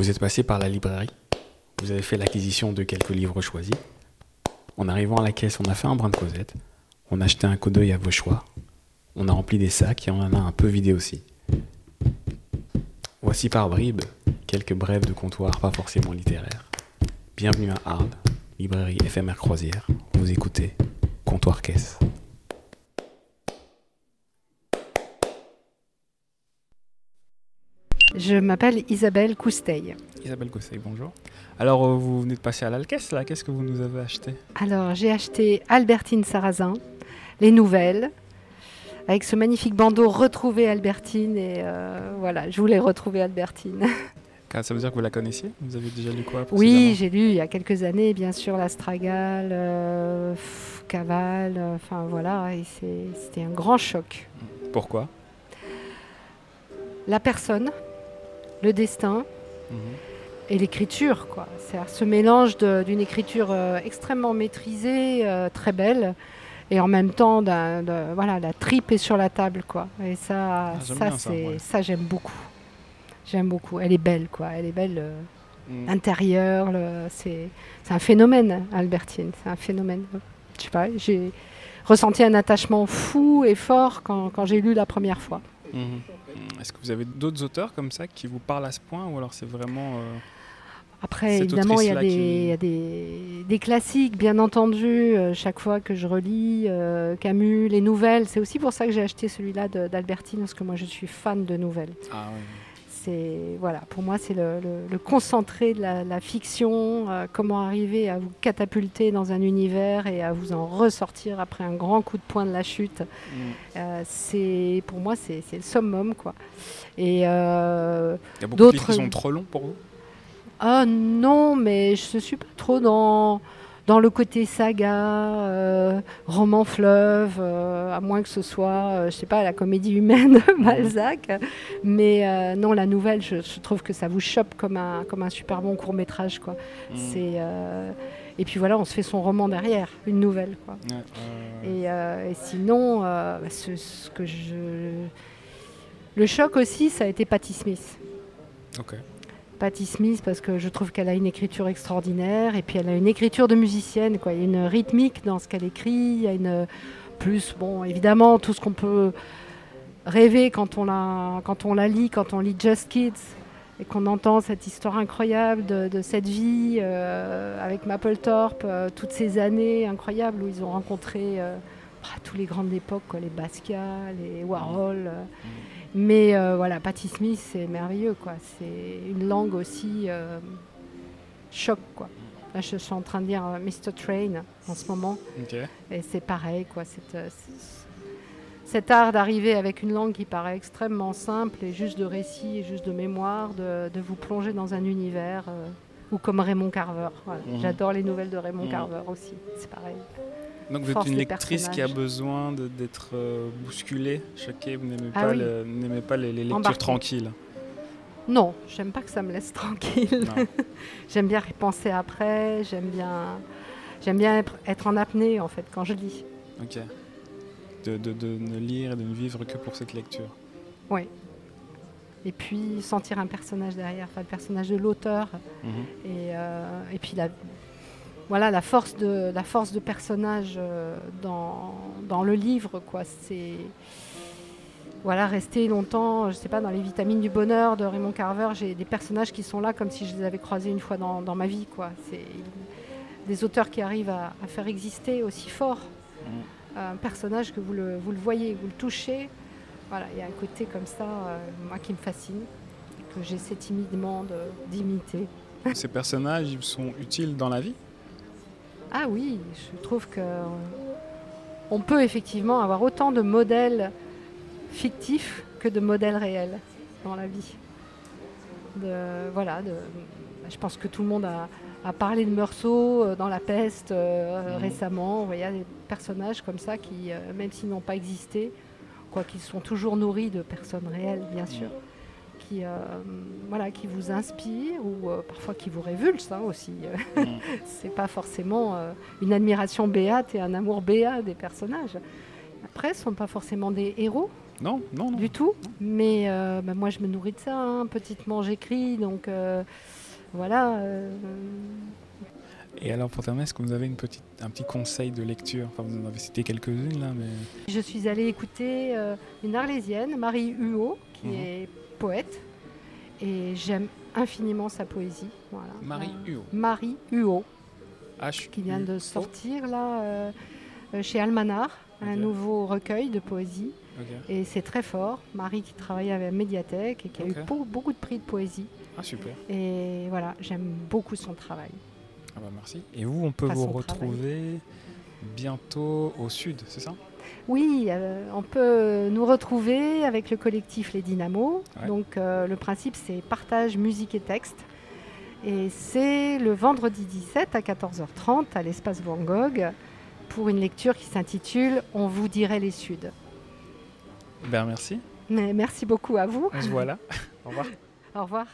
Vous êtes passé par la librairie, vous avez fait l'acquisition de quelques livres choisis. En arrivant à la caisse, on a fait un brin de causette, on a acheté un coup d'œil à vos choix, on a rempli des sacs et on en a un peu vidé aussi. Voici par bribes quelques brèves de comptoir pas forcément littéraires. Bienvenue à Arles, librairie éphémère croisière. Vous écoutez Comptoir Caisse. Je m'appelle Isabelle Cousteil. Isabelle Cousteil, bonjour. Alors, euh, vous venez de passer à l'Alcaisse, là. Qu'est-ce que vous nous avez acheté? Alors, j'ai acheté Albertine Sarrazin, les nouvelles, avec ce magnifique bandeau Retrouver Albertine. Et euh, voilà, je voulais retrouver Albertine. Ça veut dire que vous la connaissiez? Vous avez déjà lu quoi Oui, j'ai lu il y a quelques années, bien sûr, l'Astragale, euh, Cavale, enfin voilà, et c'était un grand choc. Pourquoi? La personne, le destin mhm. et l'écriture. quoi. C'est ce mélange d'une écriture euh, extrêmement maîtrisée, euh, très belle, et en même temps, voilà, la tripe est sur la table. quoi. Et ça, ah, ça, c'est, ça j'aime beaucoup. J'aime beaucoup. Elle est belle, quoi. Elle est belle. Euh, mm. intérieure, c'est un phénomène, Albertine. C'est un phénomène. Je sais pas, j'ai ressenti un attachement fou et fort quand, quand j'ai lu la première fois. Mhm. Est-ce que vous avez d'autres auteurs comme ça qui vous parlent à ce point ou alors c'est vraiment... Euh, Après, évidemment, il y a, des, des, classiques, bien entendu, euh, chaque fois que je relis euh, Camus, les nouvelles. C'est aussi pour ça que j'ai acheté celui-là d'Albertine, parce que moi, je suis fan de nouvelles. Ah, oui c'est voilà, pour moi, c'est le, concentré de la, fiction. Euh, comment arriver à vous catapulter dans un univers et à vous en ressortir après un grand coup de poing de la chute. Mm. Euh, c'est pour moi, c'est le summum, quoi. Et euh, Il y a beaucoup de livres qui sont trop longs pour vous? Ah non, mais je ne suis pas trop dans dans le côté saga, euh, roman fleuve, euh, à moins que ce soit, euh, je sais pas, la comédie humaine de mhm. Balzac. Mais non, la nouvelle, je, trouve que ça vous chope comme un, comme un super bon court métrage. Quoi. Mhm. C'est, et puis voilà, on se fait son roman derrière, une nouvelle. Quoi. Et, sinon, bah, ce, que je... Le choc aussi, ça a été Patti Smith. Patti Smith parce que je trouve qu'elle a une écriture extraordinaire et puis elle a une écriture de musicienne. Quoi. Il y a une rythmique dans ce qu'elle écrit. Il y a une plus, bon, évidemment, tout ce qu'on peut rêver quand on la, lit, quand on lit Just Kids et qu'on entend cette histoire incroyable de, cette vie euh, avec Mapplethorpe, euh, toutes ces années incroyables où ils ont rencontré euh, bah, tous les grands d'époque, les Basquiat, les Warhol. Mais euh, voilà, Patti Smith, c'est merveilleux, quoi. C'est une langue aussi euh, choc, quoi. Là, je suis en train de dire euh, Mr. Train en ce moment. Et c'est pareil, quoi. cet art d'arriver avec une langue qui paraît extrêmement simple et juste de récit et juste de mémoire, de, vous plonger dans un univers, ou comme Raymond Carver. Mhm. J'adore les nouvelles de Raymond mhm. Carver aussi, c'est pareil. Donc vous êtes une lectrice qui a besoin d'être euh, bousculée, choquée, vous n'aimez ah pas, pas, les, lectures tranquilles Non, j'aime pas que ça me laisse tranquille. j'aime bien repenser après, j'aime bien, j'aime bien être en apnée en fait quand je lis. Ok. De, ne lire et de ne vivre que pour cette lecture. Oui. Et puis sentir un personnage derrière, enfin le personnage de l'auteur. Mhm. et, euh, et puis la, voilà la force de la force de personnage euh, dans, dans, le livre quoi. C'est voilà rester longtemps je sais pas dans les vitamines du bonheur de Raymond Carver j'ai des personnages qui sont là comme si je les avais croisés une fois dans, dans ma vie quoi. C'est des auteurs qui arrivent à, faire exister aussi fort mmh. un personnage que vous le, vous le voyez vous le touchez. Voilà il y a un côté comme ça euh, moi qui me fascine que j'essaie timidement d'imiter. Ces personnages ils sont utiles dans la vie? Ah oui, je trouve que on peut effectivement avoir autant de modèles fictifs que de modèles réels dans la vie. voilà, je pense que tout le monde a, parlé de Meursault euh, dans La Peste euh, mmh. récemment. Il y a des personnages comme ça qui, euh, même s'ils n'ont pas existé, quoi qu'ils sont toujours nourris de personnes réelles, bien sûr qui, euh, voilà, qui vous inspire ou euh, parfois qui vous révulse hein, aussi. Mm. c'est pas forcément euh, une admiration béate et un amour béat des personnages. Après, ce ne sont pas forcément des héros. Non, non, non. du tout. Mais bah, moi, je me nourris de ça. hein. Petitement, j'écris. Donc voilà. Et alors pour terminer, est-ce que vous avez une petite, un petit conseil de lecture? Enfin, vous en avez cité quelques-unes là, mais je suis allée écouter euh, une Arlésienne, Marie Huot, qui Mhm. est poète. Et j'aime infiniment sa poésie. Voilà. Marie Euh, Huot, Marie Huot, qui vient de sortir là euh, euh, chez Almanar, un nouveau recueil de poésie. Et c'est très fort. Marie qui travaille à la médiathèque et qui a eu beau- beaucoup de prix de poésie. Ah super. Et voilà, j'aime beaucoup son travail. Ah bah merci. Et vous, on peut vous retrouver? Bientôt au sud, c'est ça? Oui, euh, on peut nous retrouver avec le collectif Les Dynamos. Ouais. Donc euh, le principe c'est partage musique et texte. Et c'est le vendredi 17 à 14h30 à l'espace Van Gogh pour une lecture qui s'intitule On vous dirait les Suds. Ben merci. Mais merci beaucoup à vous. On se voit là. Au revoir. Au revoir.